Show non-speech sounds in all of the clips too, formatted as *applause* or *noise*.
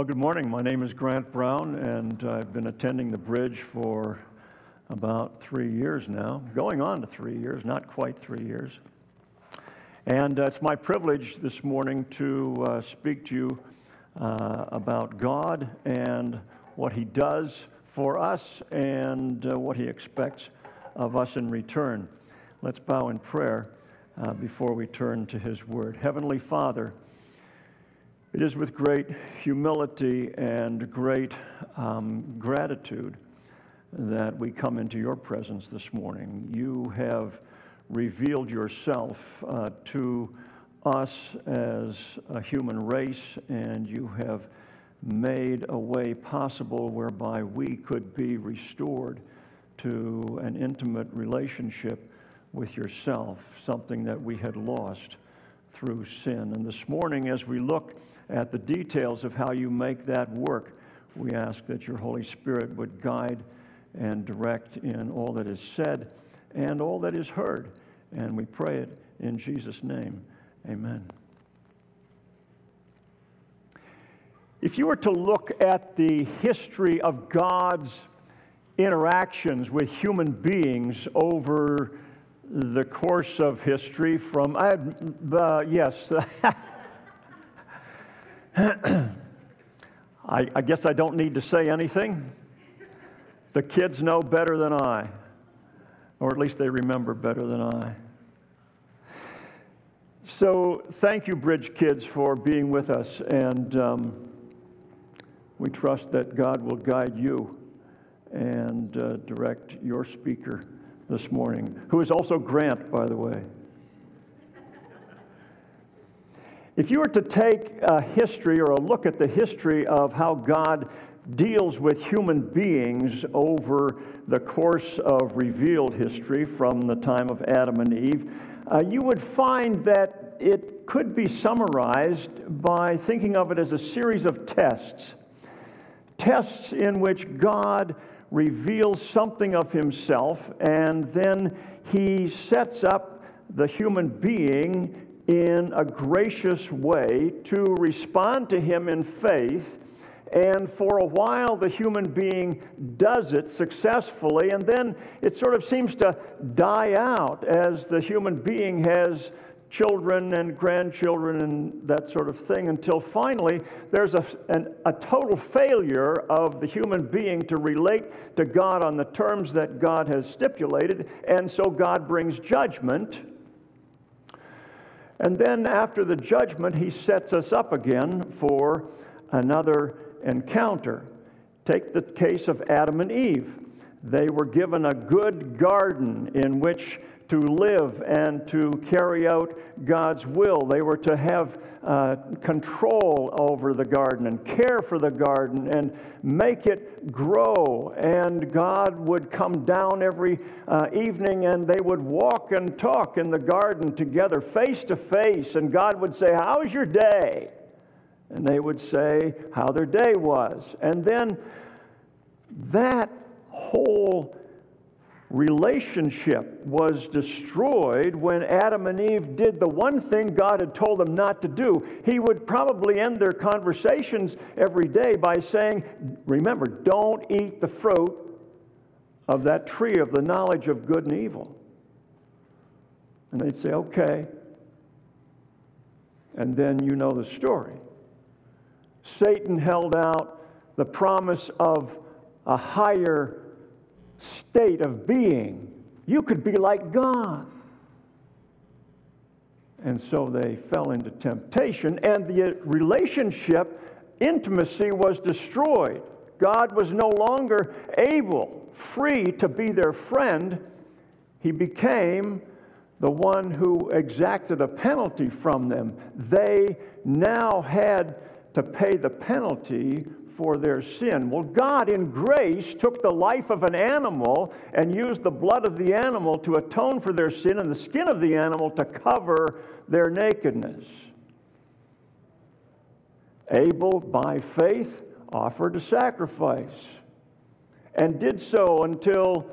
Well, good morning. My name is Grant Brown, and I've been attending the bridge for about three years now, going on to three years, not quite three years. And uh, it's my privilege this morning to uh, speak to you uh, about God and what He does for us and uh, what He expects of us in return. Let's bow in prayer uh, before we turn to His Word. Heavenly Father, it is with great humility and great um, gratitude that we come into your presence this morning. You have revealed yourself uh, to us as a human race, and you have made a way possible whereby we could be restored to an intimate relationship with yourself, something that we had lost through sin. And this morning, as we look at the details of how you make that work, we ask that your Holy Spirit would guide and direct in all that is said and all that is heard. And we pray it in Jesus' name. Amen. If you were to look at the history of God's interactions with human beings over the course of history, from, I, uh, yes, *laughs* *clears throat* I, I guess I don't need to say anything. The kids know better than I, or at least they remember better than I. So, thank you, Bridge Kids, for being with us, and um, we trust that God will guide you and uh, direct your speaker this morning, who is also Grant, by the way. If you were to take a history or a look at the history of how God deals with human beings over the course of revealed history from the time of Adam and Eve, uh, you would find that it could be summarized by thinking of it as a series of tests. Tests in which God reveals something of himself and then he sets up the human being in a gracious way to respond to Him in faith. And for a while, the human being does it successfully, and then it sort of seems to die out as the human being has children and grandchildren and that sort of thing until finally there's a, an, a total failure of the human being to relate to God on the terms that God has stipulated, and so God brings judgment and then after the judgment, he sets us up again for another encounter. Take the case of Adam and Eve. They were given a good garden in which to live and to carry out God's will. They were to have uh, control over the garden and care for the garden and make it grow. And God would come down every uh, evening and they would walk and talk in the garden together, face to face. And God would say, How's your day? And they would say how their day was. And then that whole relationship was destroyed when Adam and Eve did the one thing God had told them not to do. He would probably end their conversations every day by saying, Remember, don't eat the fruit of that tree of the knowledge of good and evil. And they'd say, Okay. And then you know the story. Satan held out the promise of a higher state of being. You could be like God. And so they fell into temptation, and the relationship, intimacy was destroyed. God was no longer able, free to be their friend. He became the one who exacted a penalty from them. They now had to pay the penalty for their sin. Well, God, in grace, took the life of an animal and used the blood of the animal to atone for their sin and the skin of the animal to cover their nakedness. Abel, by faith, offered a sacrifice and did so until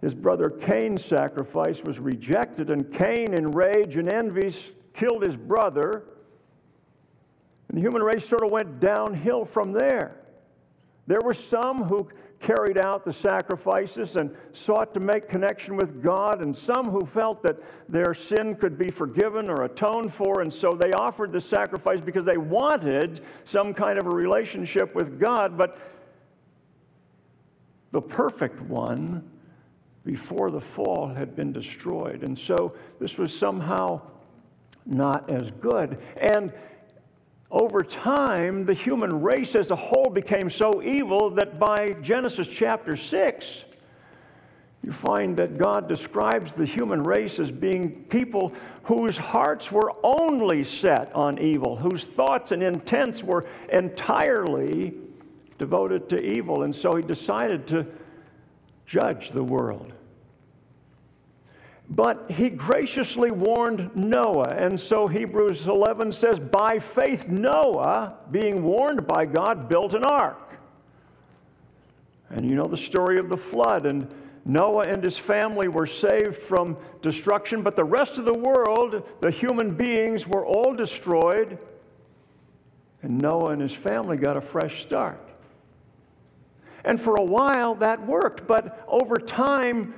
his brother Cain's sacrifice was rejected, and Cain, in rage and envy, killed his brother. And the human race sort of went downhill from there. There were some who carried out the sacrifices and sought to make connection with God, and some who felt that their sin could be forgiven or atoned for, and so they offered the sacrifice because they wanted some kind of a relationship with God. But the perfect one before the fall had been destroyed. And so this was somehow not as good. And over time, the human race as a whole became so evil that by Genesis chapter 6, you find that God describes the human race as being people whose hearts were only set on evil, whose thoughts and intents were entirely devoted to evil. And so he decided to judge the world. But he graciously warned Noah. And so Hebrews 11 says, By faith, Noah, being warned by God, built an ark. And you know the story of the flood. And Noah and his family were saved from destruction, but the rest of the world, the human beings, were all destroyed. And Noah and his family got a fresh start. And for a while that worked, but over time,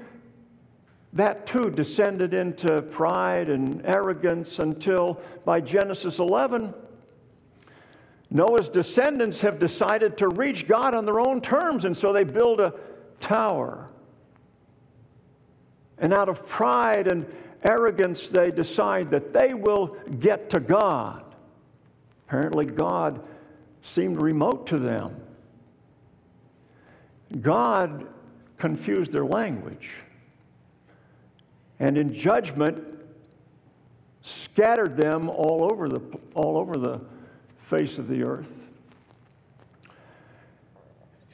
that too descended into pride and arrogance until by Genesis 11, Noah's descendants have decided to reach God on their own terms, and so they build a tower. And out of pride and arrogance, they decide that they will get to God. Apparently, God seemed remote to them. God confused their language and in judgment scattered them all over the, all over the face of the earth.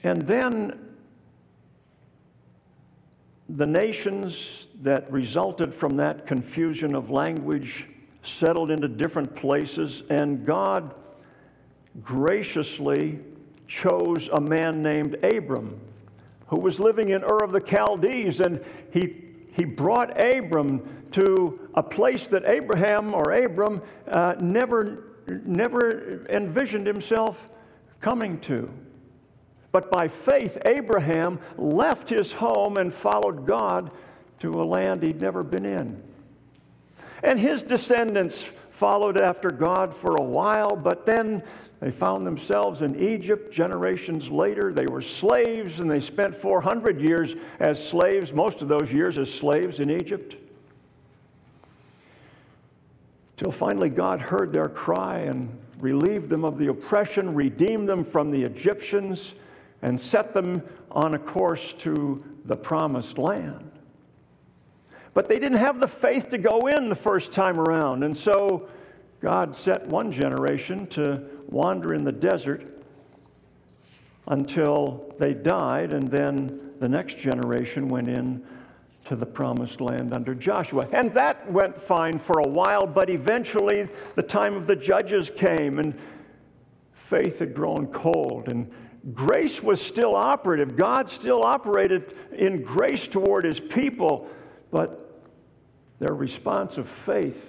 And then the nations that resulted from that confusion of language settled into different places, and God graciously chose a man named Abram who was living in Ur of the Chaldees, and he he brought Abram to a place that Abraham or Abram uh, never, never envisioned himself coming to. But by faith, Abraham left his home and followed God to a land he'd never been in. And his descendants followed after God for a while, but then they found themselves in Egypt generations later. They were slaves and they spent 400 years as slaves, most of those years as slaves in Egypt. Till finally God heard their cry and relieved them of the oppression, redeemed them from the Egyptians, and set them on a course to the promised land. But they didn't have the faith to go in the first time around, and so God set one generation to wander in the desert until they died, and then the next generation went in to the promised land under Joshua. And that went fine for a while, but eventually the time of the judges came, and faith had grown cold, and grace was still operative. God still operated in grace toward his people, but their response of faith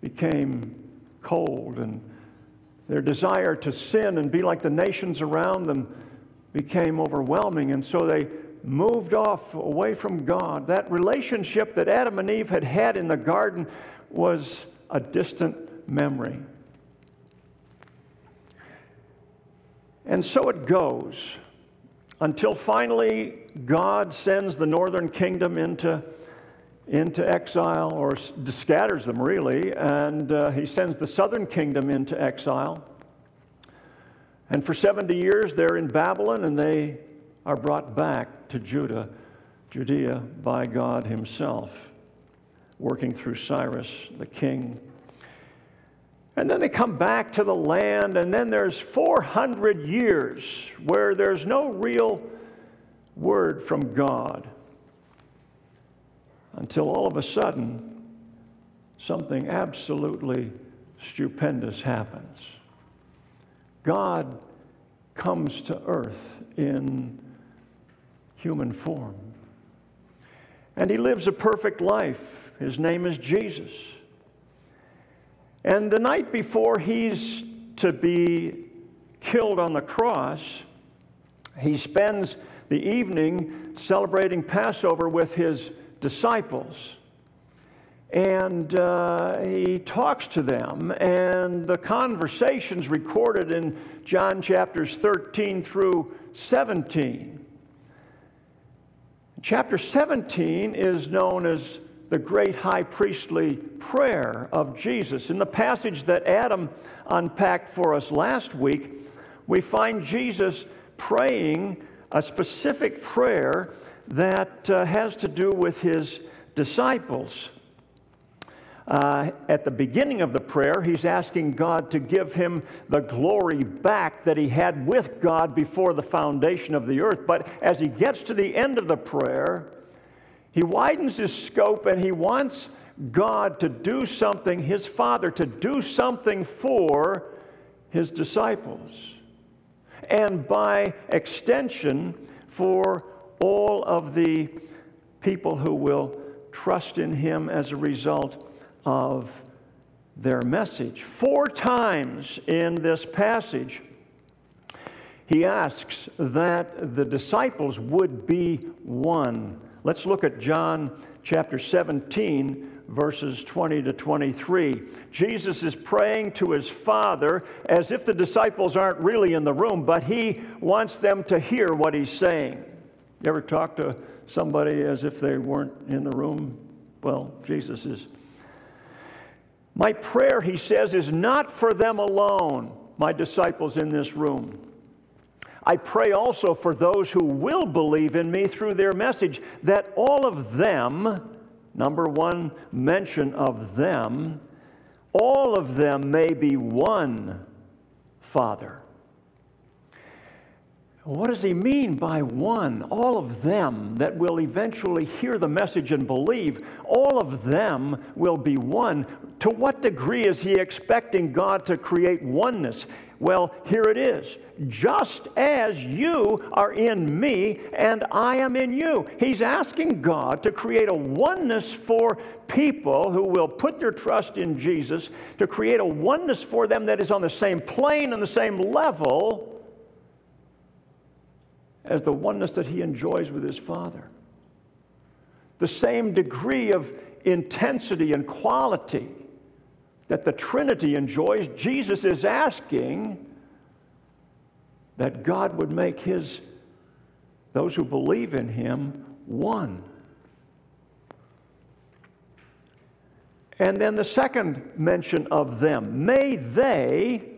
became cold and their desire to sin and be like the nations around them became overwhelming, and so they moved off away from God. That relationship that Adam and Eve had had in the garden was a distant memory. And so it goes until finally God sends the northern kingdom into into exile, or scatters them really, and uh, he sends the southern kingdom into exile. And for 70 years they're in Babylon and they are brought back to Judah, Judea by God Himself, working through Cyrus the king. And then they come back to the land, and then there's 400 years where there's no real word from God until all of a sudden something absolutely stupendous happens. God comes to earth in human form. And he lives a perfect life. His name is Jesus. And the night before he's to be killed on the cross, he spends the evening celebrating Passover with his disciples. And uh, he talks to them, and the conversation's recorded in John chapters 13 through 17. Chapter 17 is known as the great high priestly prayer of Jesus. In the passage that Adam unpacked for us last week, we find Jesus praying a specific prayer that uh, has to do with his disciples. Uh, at the beginning of the prayer, he's asking God to give him the glory back that he had with God before the foundation of the earth. But as he gets to the end of the prayer, he widens his scope and he wants God to do something, his Father to do something for his disciples. And by extension, for all of the people who will trust in him as a result of their message. Four times in this passage, he asks that the disciples would be one. Let's look at John chapter 17, verses 20 to 23. Jesus is praying to his Father as if the disciples aren't really in the room, but he wants them to hear what he's saying. You ever talk to somebody as if they weren't in the room? Well, Jesus is my prayer, he says, is not for them alone, my disciples in this room. I pray also for those who will believe in me through their message, that all of them, number one mention of them, all of them may be one Father. What does he mean by one? All of them that will eventually hear the message and believe, all of them will be one. To what degree is he expecting God to create oneness? Well, here it is. Just as you are in me and I am in you. He's asking God to create a oneness for people who will put their trust in Jesus, to create a oneness for them that is on the same plane and the same level as the oneness that he enjoys with his Father. The same degree of intensity and quality that the Trinity enjoys, Jesus is asking that God would make his those who believe in him one. And then the second mention of them, may they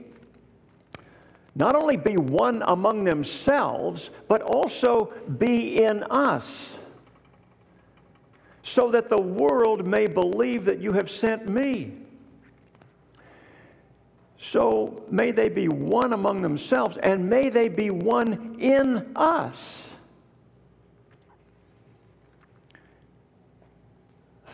not only be one among themselves, but also be in us, so that the world may believe that you have sent me. So may they be one among themselves, and may they be one in us.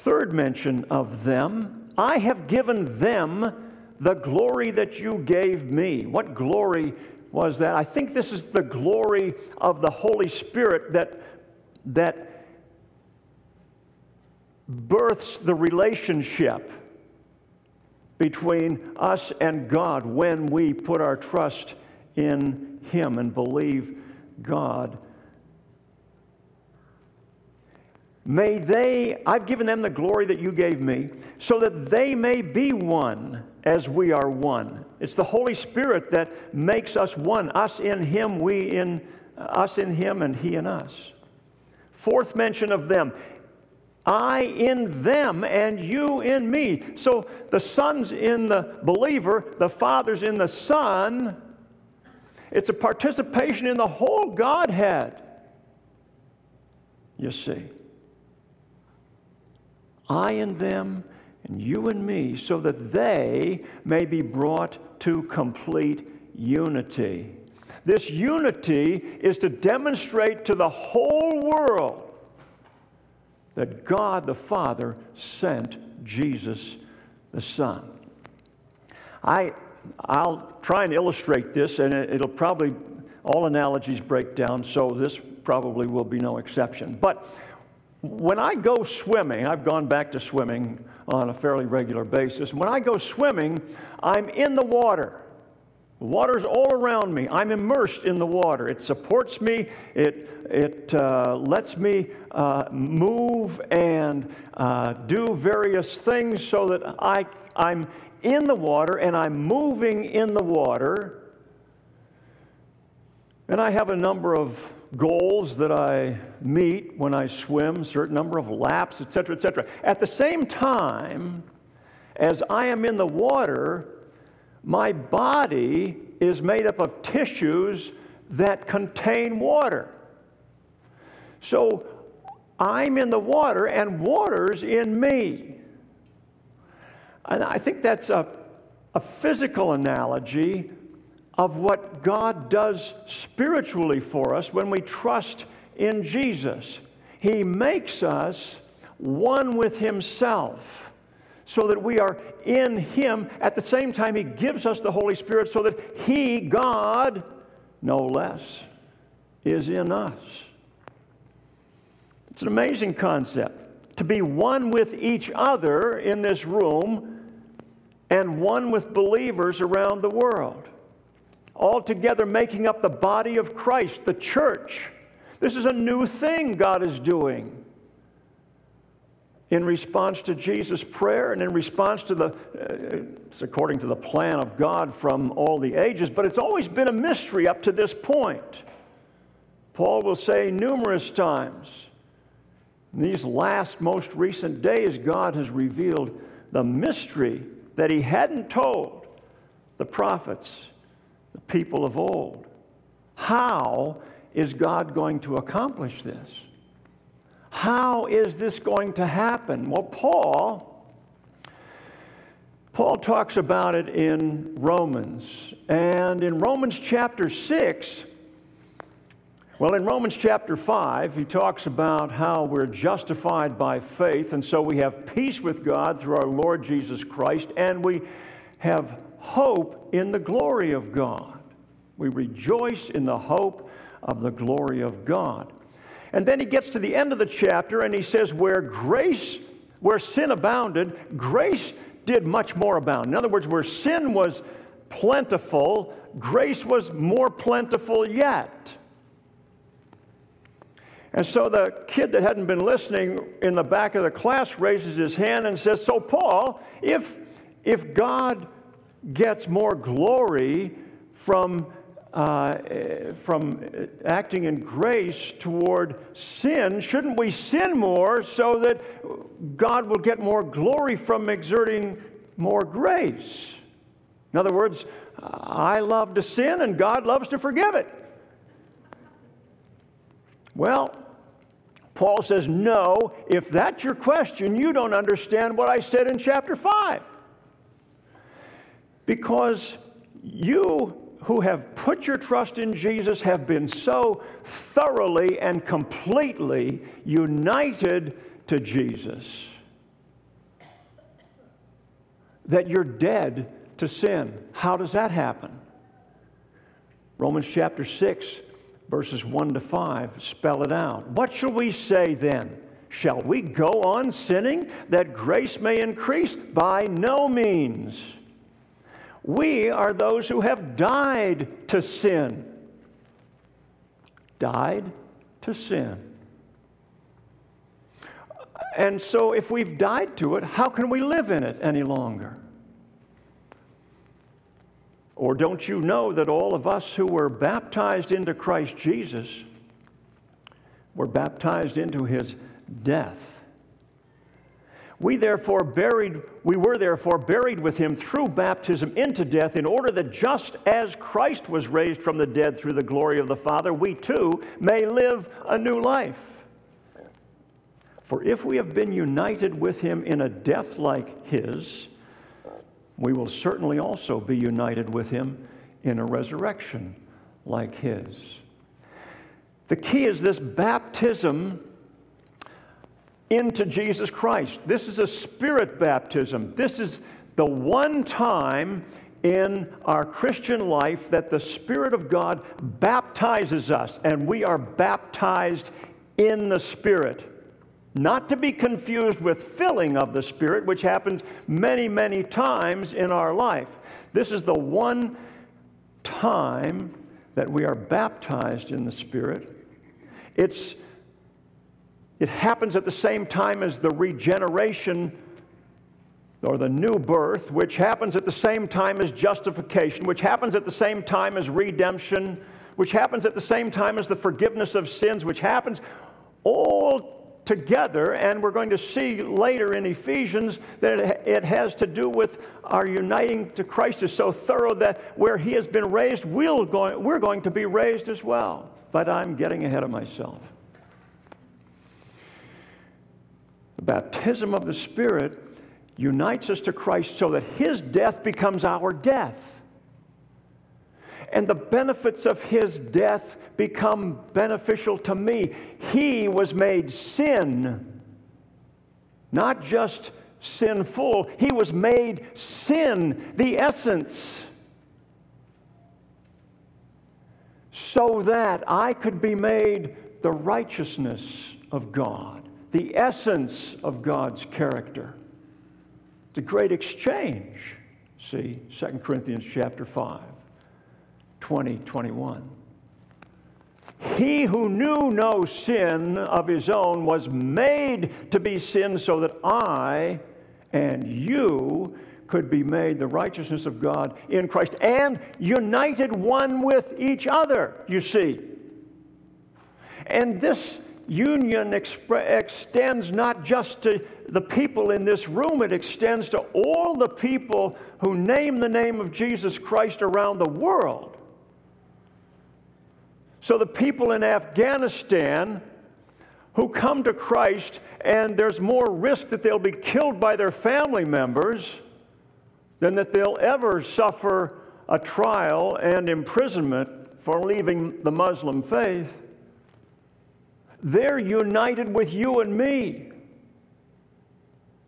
Third mention of them I have given them the glory that you gave me. What glory was that? I think this is the glory of the Holy Spirit that, that births the relationship between us and God when we put our trust in Him and believe God May they, I've given them the glory that you gave me, so that they may be one as we are one. It's the Holy Spirit that makes us one, us in Him, we in us in Him, and He in us. Fourth mention of them. I in them and you in me. So the Son's in the believer, the Father's in the Son. It's a participation in the whole Godhead. You see. I and them, and you and me, so that they may be brought to complete unity. This unity is to demonstrate to the whole world that God the Father sent Jesus the Son. I, I'll try and illustrate this, and it'll probably, all analogies break down, so this probably will be no exception. But when I go swimming, I've gone back to swimming on a fairly regular basis. When I go swimming, I'm in the water. The water's all around me. I'm immersed in the water. It supports me, it, it uh, lets me uh, move and uh, do various things so that I, I'm in the water and I'm moving in the water. And I have a number of goals that I meet when I swim, certain number of laps, etc., etc. At the same time, as I am in the water, my body is made up of tissues that contain water. So I'm in the water and water's in me. And I think that's a, a physical analogy of what God does spiritually for us when we trust in Jesus. He makes us one with Himself so that we are in Him. At the same time, He gives us the Holy Spirit so that He, God, no less, is in us. It's an amazing concept to be one with each other in this room and one with believers around the world, all together making up the body of Christ, the church. This is a new thing God is doing in response to Jesus' prayer and in response to the, uh, it's according to the plan of God from all the ages, but it's always been a mystery up to this point. Paul will say numerous times, in these last, most recent days, God has revealed the mystery that he hadn't told the prophets, the people of old. How is God going to accomplish this? How is this going to happen? Well, Paul Paul talks about it in Romans. And in Romans chapter 6, well, in Romans chapter 5, he talks about how we're justified by faith, and so we have peace with God through our Lord Jesus Christ, and we have hope in the glory of God. We rejoice in the hope of the glory of God. And then he gets to the end of the chapter and he says, Where grace, where sin abounded, grace did much more abound. In other words, where sin was plentiful, grace was more plentiful yet. And so the kid that hadn't been listening in the back of the class raises his hand and says, So, Paul, if, if God gets more glory from uh, from acting in grace toward sin, shouldn't we sin more so that God will get more glory from exerting more grace? In other words, I love to sin and God loves to forgive it. Well, Paul says, No, if that's your question, you don't understand what I said in chapter 5. Because you who have put your trust in Jesus have been so thoroughly and completely united to Jesus that you're dead to sin. How does that happen? Romans chapter 6, verses 1 to 5 spell it out. What shall we say then? Shall we go on sinning that grace may increase? By no means. We are those who have died to sin. Died to sin. And so, if we've died to it, how can we live in it any longer? Or don't you know that all of us who were baptized into Christ Jesus were baptized into his death? We therefore buried, we were therefore buried with him through baptism into death, in order that just as Christ was raised from the dead through the glory of the Father, we too may live a new life. For if we have been united with him in a death like his, we will certainly also be united with him in a resurrection like his. The key is this baptism into Jesus Christ. This is a spirit baptism. This is the one time in our Christian life that the Spirit of God baptizes us, and we are baptized in the Spirit. Not to be confused with filling of the Spirit, which happens many, many times in our life. This is the one time that we are baptized in the Spirit. It's, it happens at the same time as the regeneration or the new birth, which happens at the same time as justification, which happens at the same time as redemption, which happens at the same time as the forgiveness of sins, which happens all together. And we're going to see later in Ephesians that it has to do with our uniting to Christ is so thorough that where He has been raised, we'll go, we're going to be raised as well. But I'm getting ahead of myself. The baptism of the Spirit unites us to Christ so that His death becomes our death. And the benefits of his death become beneficial to me. He was made sin, not just sinful, he was made sin, the essence, so that I could be made the righteousness of God, the essence of God's character. It's a great exchange. See, 2 Corinthians chapter 5. 2021. He who knew no sin of his own was made to be sin so that I and you could be made the righteousness of God in Christ and united one with each other, you see. And this union extends not just to the people in this room, it extends to all the people who name the name of Jesus Christ around the world. So the people in Afghanistan who come to Christ, and there's more risk that they'll be killed by their family members than that they'll ever suffer a trial and imprisonment for leaving the Muslim faith. They're united with you and me.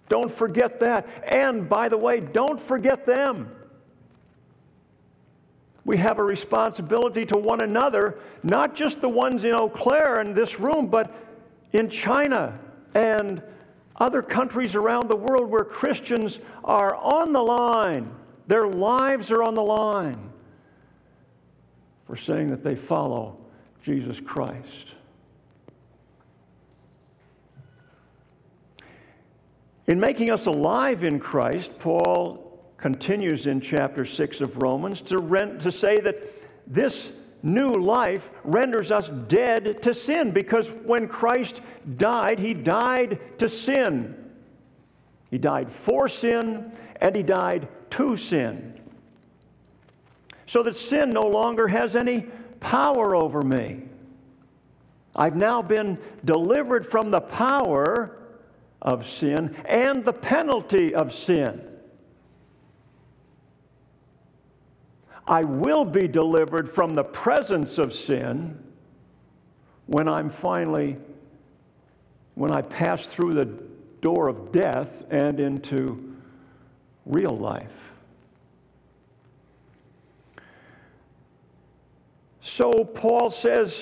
Don't forget that. And by the way, don't forget them we have a responsibility to one another, not just the ones in Eau Claire in this room, but in China and other countries around the world where Christians are on the line. Their lives are on the line for saying that they follow Jesus Christ. In making us alive in Christ, Paul continues in chapter 6 of Romans to, rent, to say that this new life renders us dead to sin because when Christ died, he died to sin. He died for sin and he died to sin. So that sin no longer has any power over me. I've now been delivered from the power of sin and the penalty of sin. I will be delivered from the presence of sin when I'm finally, when I pass through the door of death and into real life. So Paul says,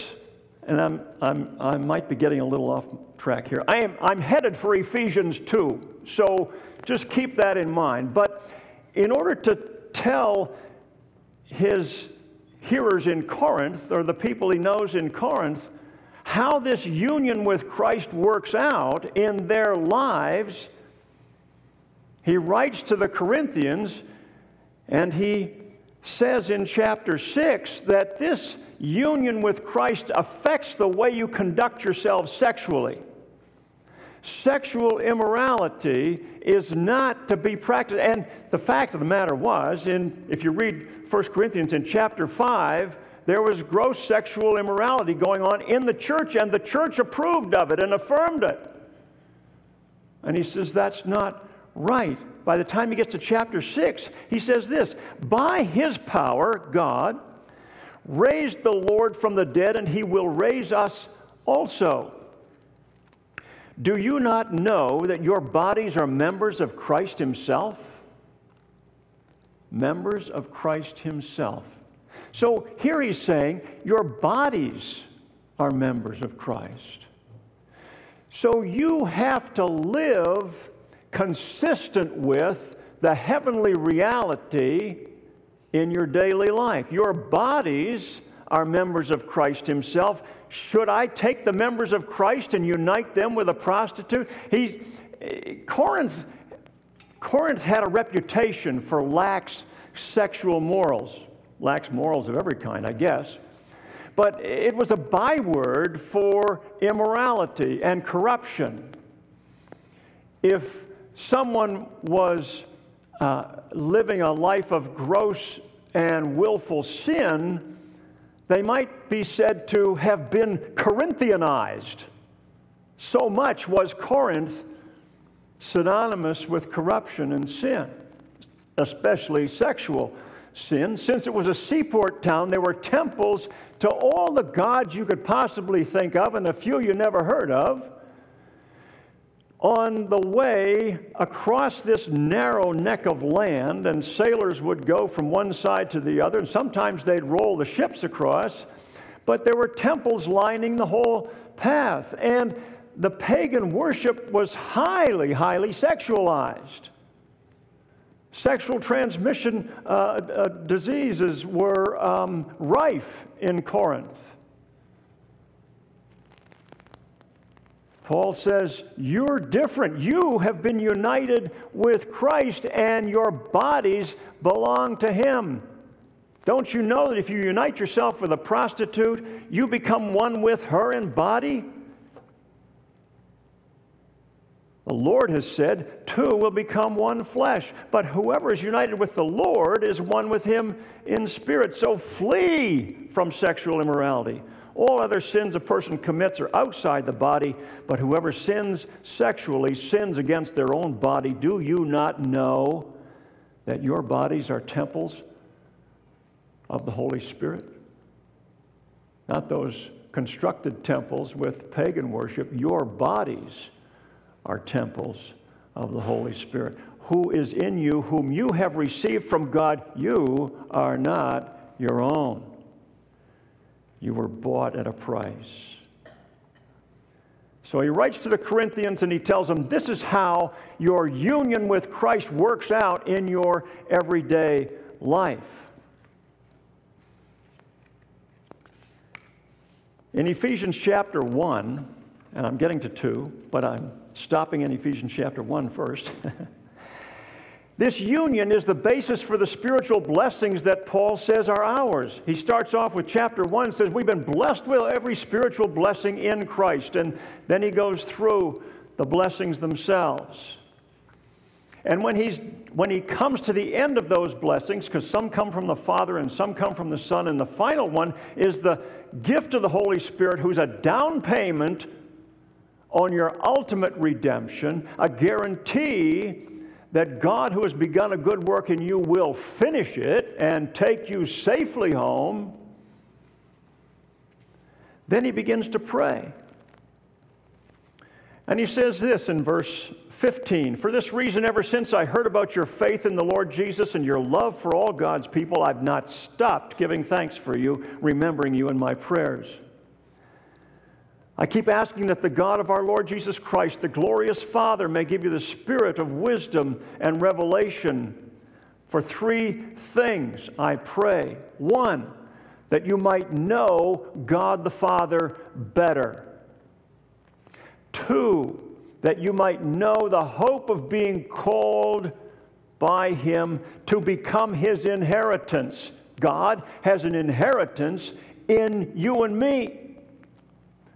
and I'm, I'm, I might be getting a little off track here. I am, I'm headed for Ephesians 2, so just keep that in mind. But in order to tell his hearers in Corinth, or the people he knows in Corinth, how this union with Christ works out in their lives, he writes to the Corinthians and he says in chapter 6 that this union with Christ affects the way you conduct yourselves sexually. Sexual immorality is not to be practiced. And the fact of the matter was, in, if you read 1 Corinthians in chapter 5, there was gross sexual immorality going on in the church, and the church approved of it and affirmed it. And he says that's not right. By the time he gets to chapter 6, he says this By his power, God raised the Lord from the dead, and he will raise us also. Do you not know that your bodies are members of Christ himself? members of Christ Himself. So here he's saying, Your bodies are members of Christ. So you have to live consistent with the heavenly reality in your daily life. Your bodies are members of Christ Himself. Should I take the members of Christ and unite them with a prostitute? He, Corinth, Corinth had a reputation for lax sexual morals, lax morals of every kind, I guess. But it was a byword for immorality and corruption. If someone was uh, living a life of gross and willful sin, they might be said to have been Corinthianized. So much was Corinth synonymous with corruption and sin, especially sexual sin. Since it was a seaport town, there were temples to all the gods you could possibly think of and a few you never heard of on the way across this narrow neck of land, and sailors would go from one side to the other, and sometimes they'd roll the ships across, but there were temples lining the whole path, and the pagan worship was highly, highly sexualized. Sexual transmission uh, uh, diseases were um, rife in Corinth. Paul says, You're different. You have been united with Christ, and your bodies belong to Him. Don't you know that if you unite yourself with a prostitute, you become one with her in body? The Lord has said, Two will become one flesh. But whoever is united with the Lord is one with Him in spirit. So flee from sexual immorality. All other sins a person commits are outside the body, but whoever sins sexually sins against their own body. Do you not know that your bodies are temples of the Holy Spirit? Not those constructed temples with pagan worship. Your bodies are temples of the Holy Spirit. Who is in you, whom you have received from God, you are not your own. You were bought at a price. So he writes to the Corinthians and he tells them this is how your union with Christ works out in your everyday life. In Ephesians chapter 1, and I'm getting to 2, but I'm stopping in Ephesians chapter 1 first. *laughs* This union is the basis for the spiritual blessings that Paul says are ours. He starts off with chapter 1 and says, We've been blessed with every spiritual blessing in Christ. And then he goes through the blessings themselves. And when, he's, when he comes to the end of those blessings, because some come from the Father and some come from the Son, and the final one is the gift of the Holy Spirit, who's a down payment on your ultimate redemption, a guarantee that God, who has begun a good work in you, will finish it and take you safely home, then he begins to pray. And he says this in verse 15 For this reason, ever since I heard about your faith in the Lord Jesus and your love for all God's people, I've not stopped giving thanks for you, remembering you in my prayers. I keep asking that the God of our Lord Jesus Christ, the glorious Father, may give you the spirit of wisdom and revelation. For three things I pray. One, that you might know God the Father better. Two, that you might know the hope of being called by Him to become His inheritance. God has an inheritance in you and me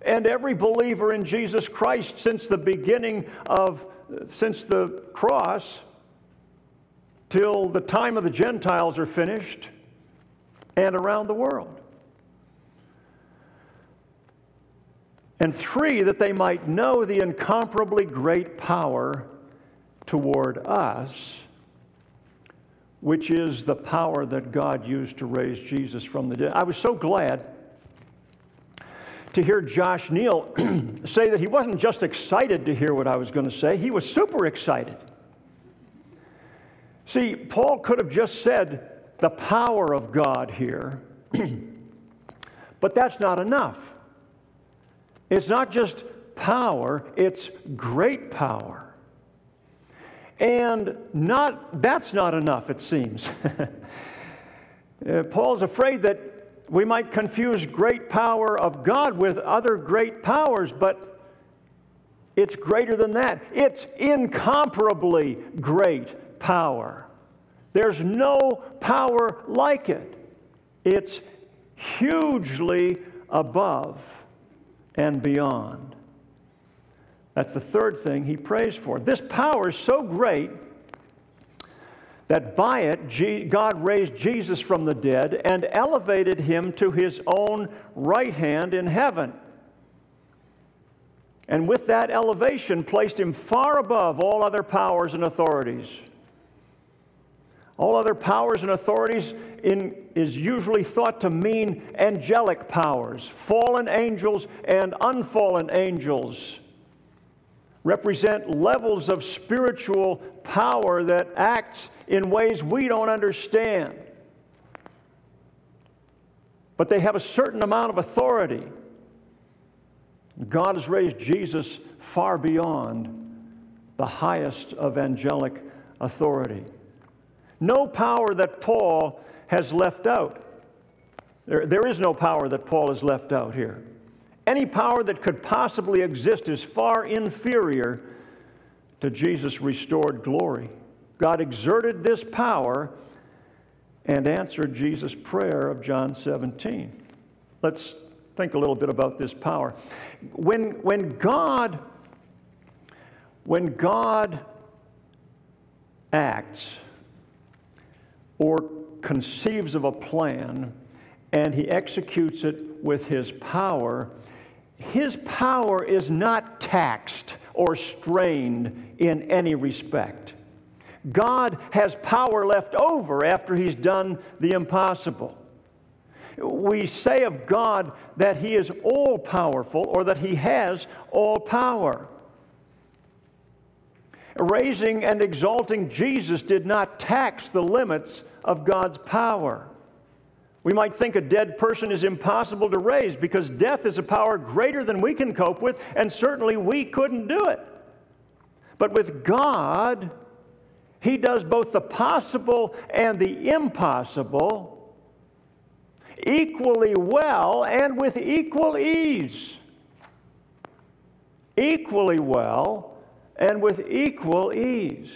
and every believer in Jesus Christ since the beginning of, since the cross till the time of the Gentiles are finished and around the world. And three, that they might know the incomparably great power toward us, which is the power that God used to raise Jesus from the dead. I was so glad to hear Josh Neal *clears throat* say that he wasn't just excited to hear what I was going to say, he was super excited. See, Paul could have just said the power of God here, *clears throat* but that's not enough. It's not just power, it's great power. And not that's not enough, it seems. *laughs* Uh, Paul's afraid that we might confuse great power of God with other great powers, but it's greater than that. It's incomparably great power. There's no power like it. It's hugely above and beyond. That's the third thing he prays for. This power is so great that by it God raised Jesus from the dead and elevated him to his own right hand in heaven. And with that elevation, placed him far above all other powers and authorities. All other powers and authorities in, is usually thought to mean angelic powers, fallen angels and unfallen angels represent levels of spiritual power that acts in ways we don't understand. But they have a certain amount of authority. God has raised Jesus far beyond the highest of angelic authority. No power that Paul has left out. There, there is no power that Paul has left out here. Any power that could possibly exist is far inferior to Jesus' restored glory. God exerted this power and answered Jesus' prayer of John 17. Let's think a little bit about this power. When, when God when God acts or conceives of a plan and he executes it with his power, his power is not taxed or strained in any respect. God has power left over after he's done the impossible. We say of God that he is all powerful or that he has all power. Raising and exalting Jesus did not tax the limits of God's power. We might think a dead person is impossible to raise because death is a power greater than we can cope with, and certainly we couldn't do it. But with God, He does both the possible and the impossible equally well and with equal ease. Equally well and with equal ease.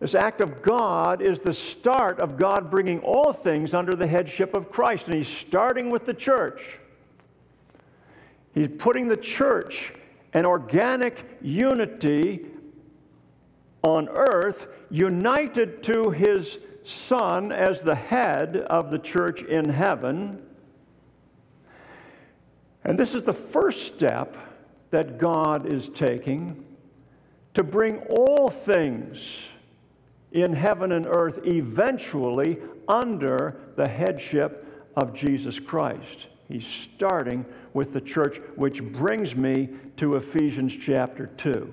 This act of God is the start of God bringing all things under the headship of Christ. And He's starting with the church. He's putting the church, an organic unity on earth, united to His Son as the head of the church in heaven. And this is the first step that God is taking to bring all things in heaven and earth eventually under the headship of Jesus Christ. He's starting with the church, which brings me to Ephesians chapter 2.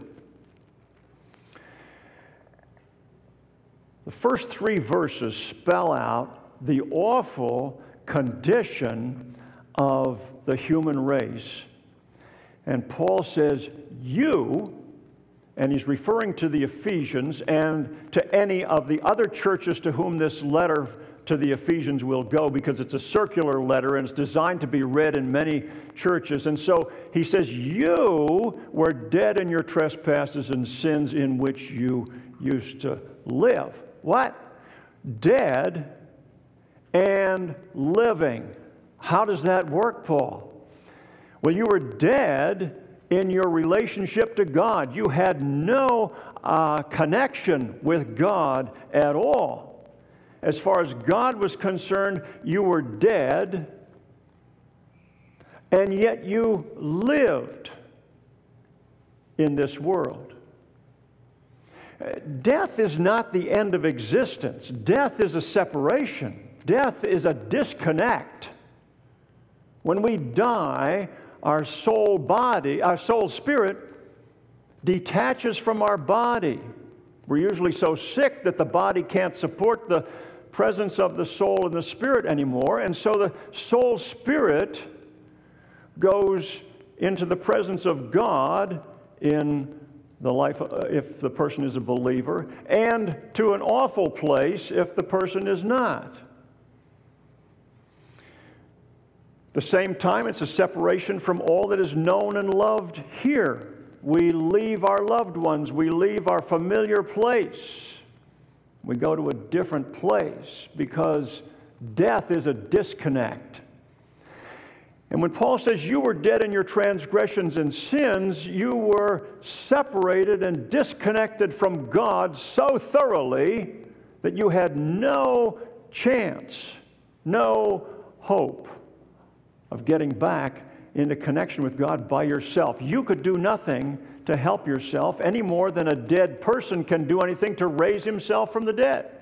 The first three verses spell out the awful condition of the human race. And Paul says, You, and he's referring to the Ephesians and to any of the other churches to whom this letter to the Ephesians will go because it's a circular letter and it's designed to be read in many churches. And so he says, You were dead in your trespasses and sins in which you used to live. What? Dead and living. How does that work, Paul? Well, you were dead in your relationship to God. You had no uh, connection with God at all. As far as God was concerned, you were dead, and yet you lived in this world. Death is not the end of existence. Death is a separation. Death is a disconnect. When we die, our soul body, our soul spirit detaches from our body. We're usually so sick that the body can't support the presence of the soul and the spirit anymore. And so the soul spirit goes into the presence of God in the life uh, if the person is a believer, and to an awful place if the person is not. the same time, it's a separation from all that is known and loved here. We leave our loved ones, we leave our familiar place. We go to a different place because death is a disconnect. And when Paul says you were dead in your transgressions and sins, you were separated and disconnected from God so thoroughly that you had no chance, no hope of getting back into connection with God by yourself. You could do nothing to help yourself any more than a dead person can do anything to raise himself from the dead.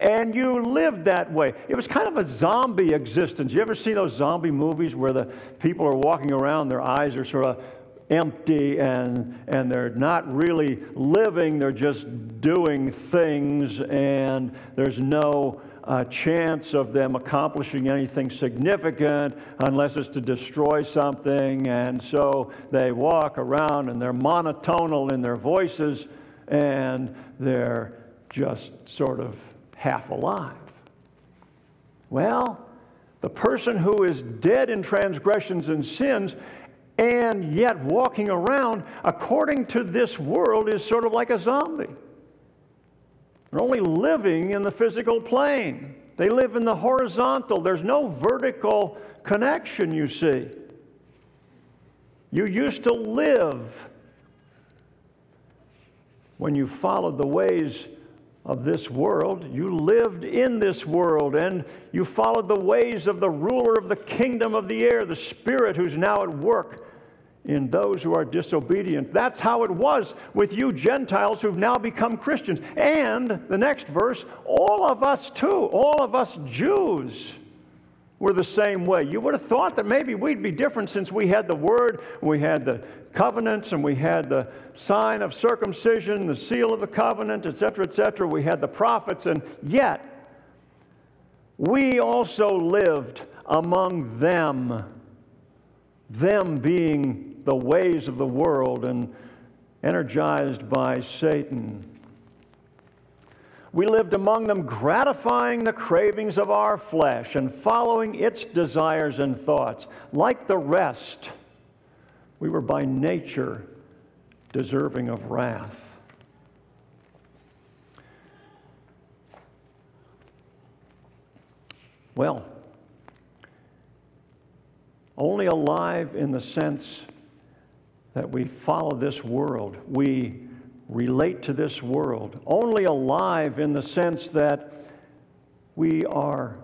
And you lived that way. It was kind of a zombie existence. You ever see those zombie movies where the people are walking around, their eyes are sort of empty and, and they're not really living, they're just doing things, and there's no uh, chance of them accomplishing anything significant unless it's to destroy something. And so they walk around and they're monotonal in their voices and they're just sort of half alive. Well, the person who is dead in transgressions and sins and yet walking around, according to this world, is sort of like a zombie. They're only living in the physical plane. They live in the horizontal. There's no vertical connection, you see. You used to live when you followed the ways of this world. You lived in this world and you followed the ways of the ruler of the kingdom of the air, the Spirit who's now at work in those who are disobedient. That's how it was with you Gentiles who've now become Christians. And the next verse, all of us too, all of us Jews were the same way. You would have thought that maybe we'd be different since we had the word, we had the covenants, and we had the sign of circumcision, the seal of the covenant, etc., etc. We had the prophets, and yet we also lived among them, them being the ways of the world and energized by Satan. We lived among them, gratifying the cravings of our flesh and following its desires and thoughts. Like the rest, we were by nature deserving of wrath. Well, only alive in the sense that we follow this world, we relate to this world, only alive in the sense that we are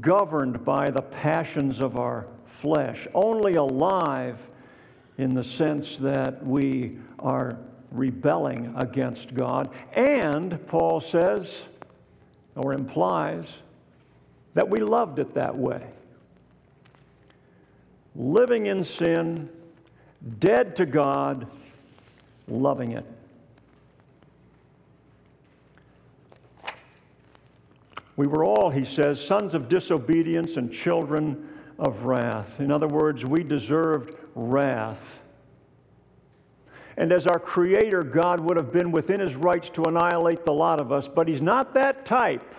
governed by the passions of our flesh, only alive in the sense that we are rebelling against God. And Paul says, or implies, that we loved it that way. Living in sin, dead to God, loving it. We were all, he says, sons of disobedience and children of wrath. In other words, we deserved wrath. And as our Creator, God would have been within his rights to annihilate the lot of us, but he's not that type.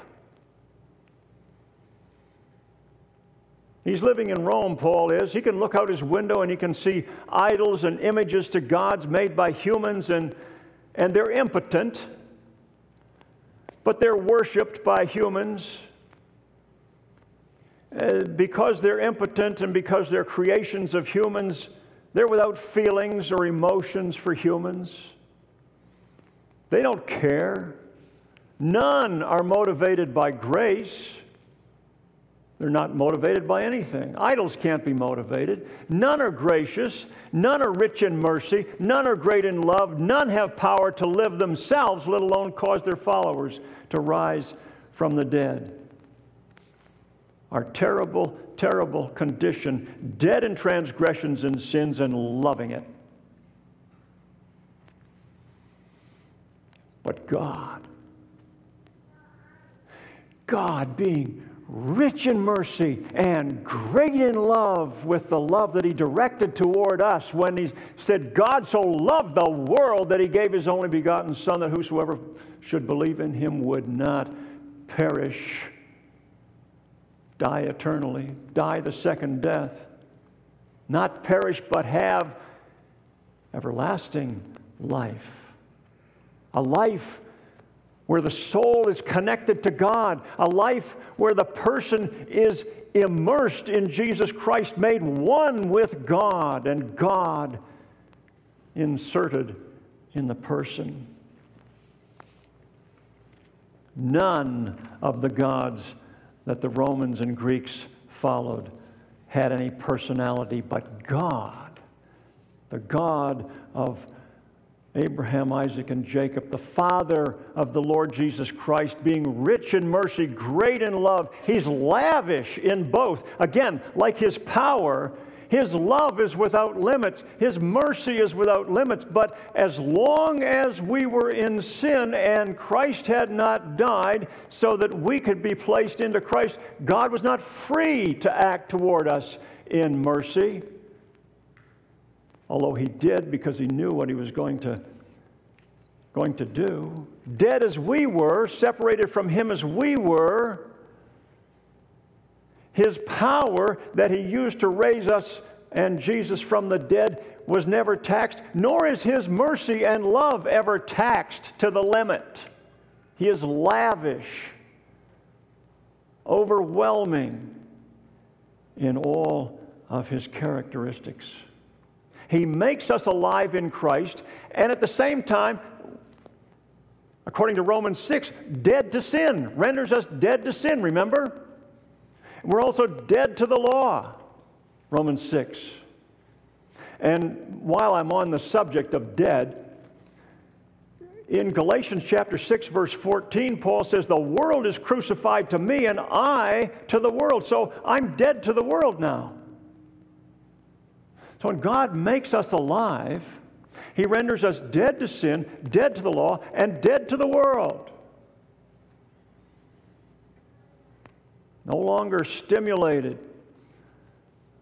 He's living in Rome, Paul is. He can look out his window and he can see idols and images to gods made by humans, and, and they're impotent, but they're worshiped by humans. Uh, because they're impotent and because they're creations of humans, they're without feelings or emotions for humans. They don't care. None are motivated by grace. They're not motivated by anything. Idols can't be motivated. None are gracious. None are rich in mercy. None are great in love. None have power to live themselves, let alone cause their followers to rise from the dead. Our terrible, terrible condition, dead in transgressions and sins and loving it. But God, God being rich in mercy and great in love with the love that he directed toward us when he said, God so loved the world that he gave his only begotten Son, that whosoever should believe in him would not perish, die eternally, die the second death, not perish, but have everlasting life. A life where the soul is connected to God, a life where the person is immersed in Jesus Christ, made one with God, and God inserted in the person. None of the gods that the Romans and Greeks followed had any personality but God, the God of Abraham, Isaac, and Jacob, the Father of the Lord Jesus Christ, being rich in mercy, great in love. He's lavish in both. Again, like his power, his love is without limits, his mercy is without limits. But as long as we were in sin and Christ had not died so that we could be placed into Christ, God was not free to act toward us in mercy although he did because he knew what he was going to, going to do. Dead as we were, separated from him as we were, his power that he used to raise us and Jesus from the dead was never taxed, nor is his mercy and love ever taxed to the limit. He is lavish, overwhelming in all of his characteristics. He makes us alive in Christ, and at the same time, according to Romans 6, dead to sin, renders us dead to sin, remember? We're also dead to the law, Romans 6. And while I'm on the subject of dead, in Galatians chapter 6, verse 14, Paul says, The world is crucified to me, and I to the world. So I'm dead to the world now. So when God makes us alive, He renders us dead to sin, dead to the law, and dead to the world. No longer stimulated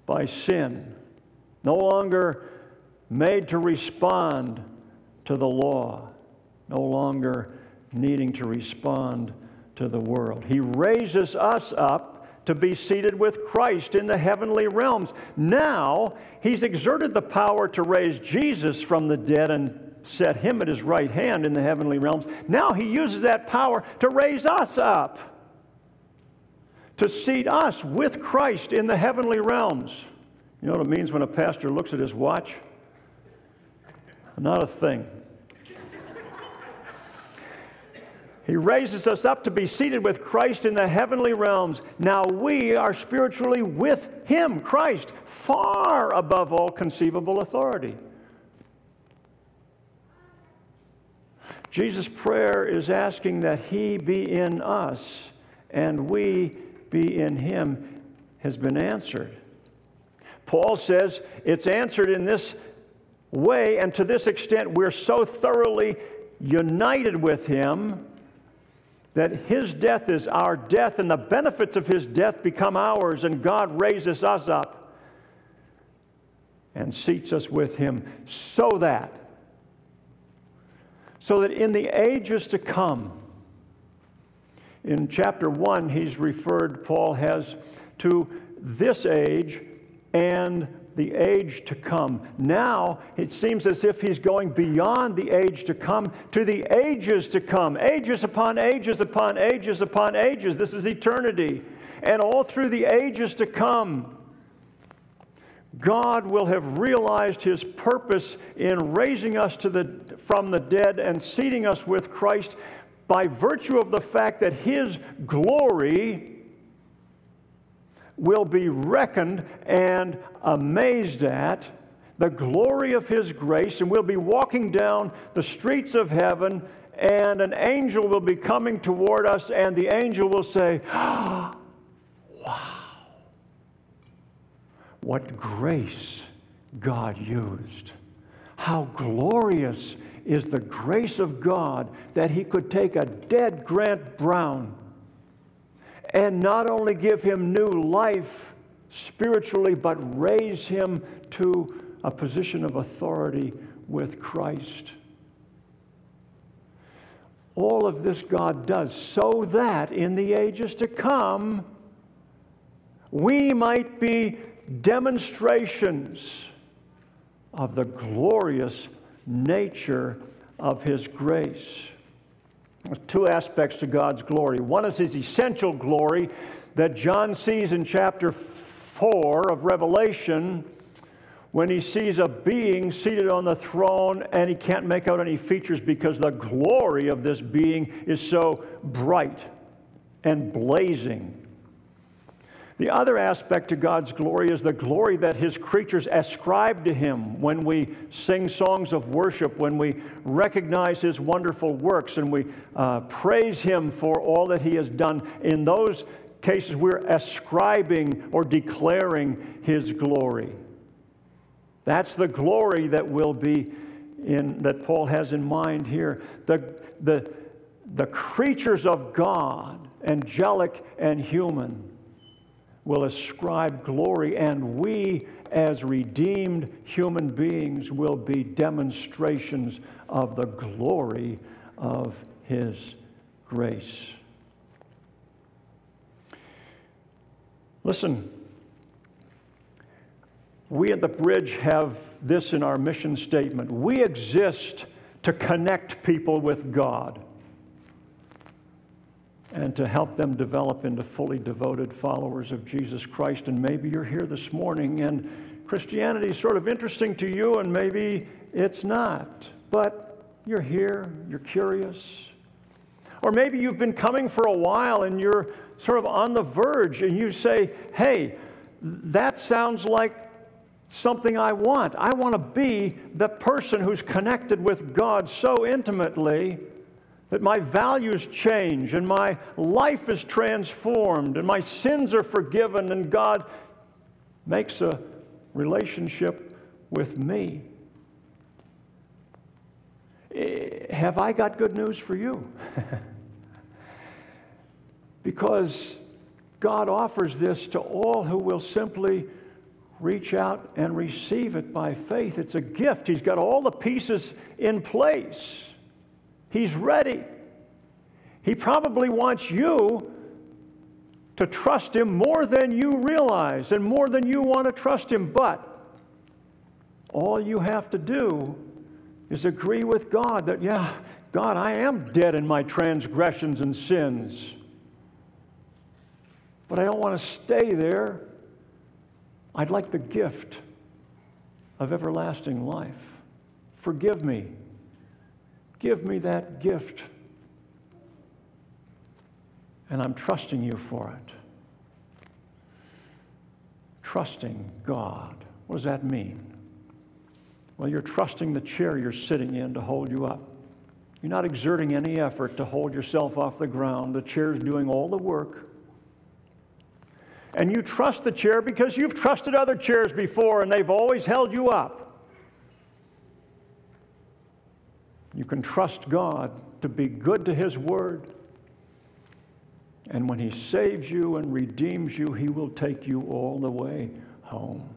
by sin, no longer made to respond to the law, no longer needing to respond to the world. He raises us up to be seated with Christ in the heavenly realms. Now, he's exerted the power to raise Jesus from the dead and set him at his right hand in the heavenly realms. Now, he uses that power to raise us up, to seat us with Christ in the heavenly realms. You know what it means when a pastor looks at his watch? Not a thing. He raises us up to be seated with Christ in the heavenly realms. Now we are spiritually with Him, Christ, far above all conceivable authority. Jesus' prayer is asking that He be in us and we be in Him, has been answered. Paul says it's answered in this way, and to this extent, we're so thoroughly united with Him that his death is our death and the benefits of his death become ours, and God raises us up and seats us with him so that so that in the ages to come in chapter 1 he's referred Paul has to this age and the age to come. Now it seems as if he's going beyond the age to come to the ages to come. Ages upon ages upon ages upon ages. This is eternity. And all through the ages to come, God will have realized his purpose in raising us to the, from the dead and seating us with Christ by virtue of the fact that his glory will be reckoned and amazed at the glory of His grace, and we'll be walking down the streets of heaven, and an angel will be coming toward us, and the angel will say, *gasps* Wow, what grace God used! How glorious is the grace of God that He could take a dead Grant Brown and not only give him new life spiritually, but raise him to a position of authority with Christ. All of this God does so that in the ages to come, we might be demonstrations of the glorious nature of His grace. Two aspects to God's glory. One is His essential glory that John sees in chapter 4 of Revelation when he sees a being seated on the throne and he can't make out any features because the glory of this being is so bright and blazing. The other aspect to God's glory is the glory that His creatures ascribe to Him when we sing songs of worship, when we recognize His wonderful works, and we uh, praise Him for all that He has done. In those cases, we're ascribing or declaring His glory. That's the glory that will be in, that Paul has in mind here. The, the, the creatures of God, angelic and human, will ascribe glory, and we, as redeemed human beings, will be demonstrations of the glory of His grace. Listen, we at the bridge have this in our mission statement. We exist to connect people with God and to help them develop into fully devoted followers of Jesus Christ. And maybe you're here this morning and Christianity is sort of interesting to you, and maybe it's not. But you're here, you're curious. Or maybe you've been coming for a while and you're sort of on the verge, and you say, hey, that sounds like something I want. I want to be the person who's connected with God so intimately that my values change and my life is transformed and my sins are forgiven and God makes a relationship with me. Eh, have I got good news for you? *laughs* because God offers this to all who will simply reach out and receive it by faith. It's a gift. He's got all the pieces in place, He's ready. He probably wants you to trust Him more than you realize and more than you want to trust Him. But all you have to do is agree with God that, yeah, God, I am dead in my transgressions and sins. But I don't want to stay there. I'd like the gift of everlasting life. Forgive me. Give me that gift. And I'm trusting you for it. Trusting God. What does that mean? Well, you're trusting the chair you're sitting in to hold you up. You're not exerting any effort to hold yourself off the ground. The chair's doing all the work and you trust the chair because you've trusted other chairs before and they've always held you up. You can trust God to be good to His Word. And when He saves you and redeems you, He will take you all the way home.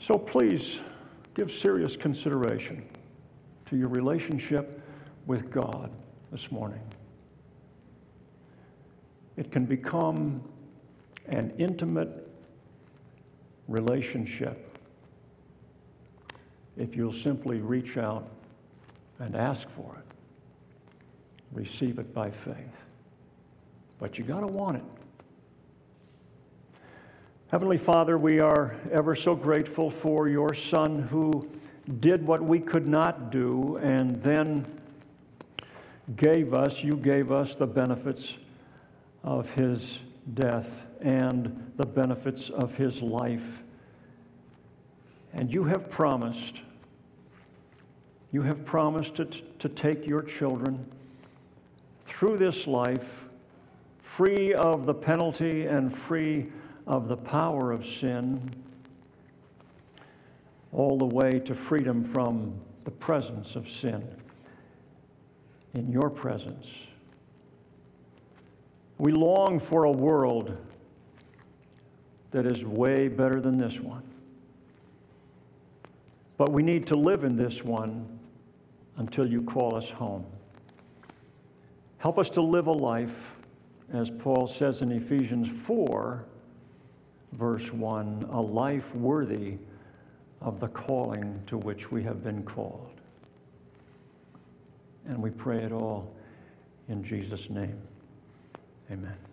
So please give serious consideration to your relationship with God this morning it can become an intimate relationship if you'll simply reach out and ask for it. Receive it by faith. But you got to want it. Heavenly Father, we are ever so grateful for your Son who did what we could not do and then gave us, you gave us the benefits of his death and the benefits of his life. And you have promised, you have promised to, to take your children through this life free of the penalty and free of the power of sin, all the way to freedom from the presence of sin in your presence We long for a world that is way better than this one. But we need to live in this one until you call us home. Help us to live a life, as Paul says in Ephesians 4, verse 1, a life worthy of the calling to which we have been called. And we pray it all in Jesus' name. Amen.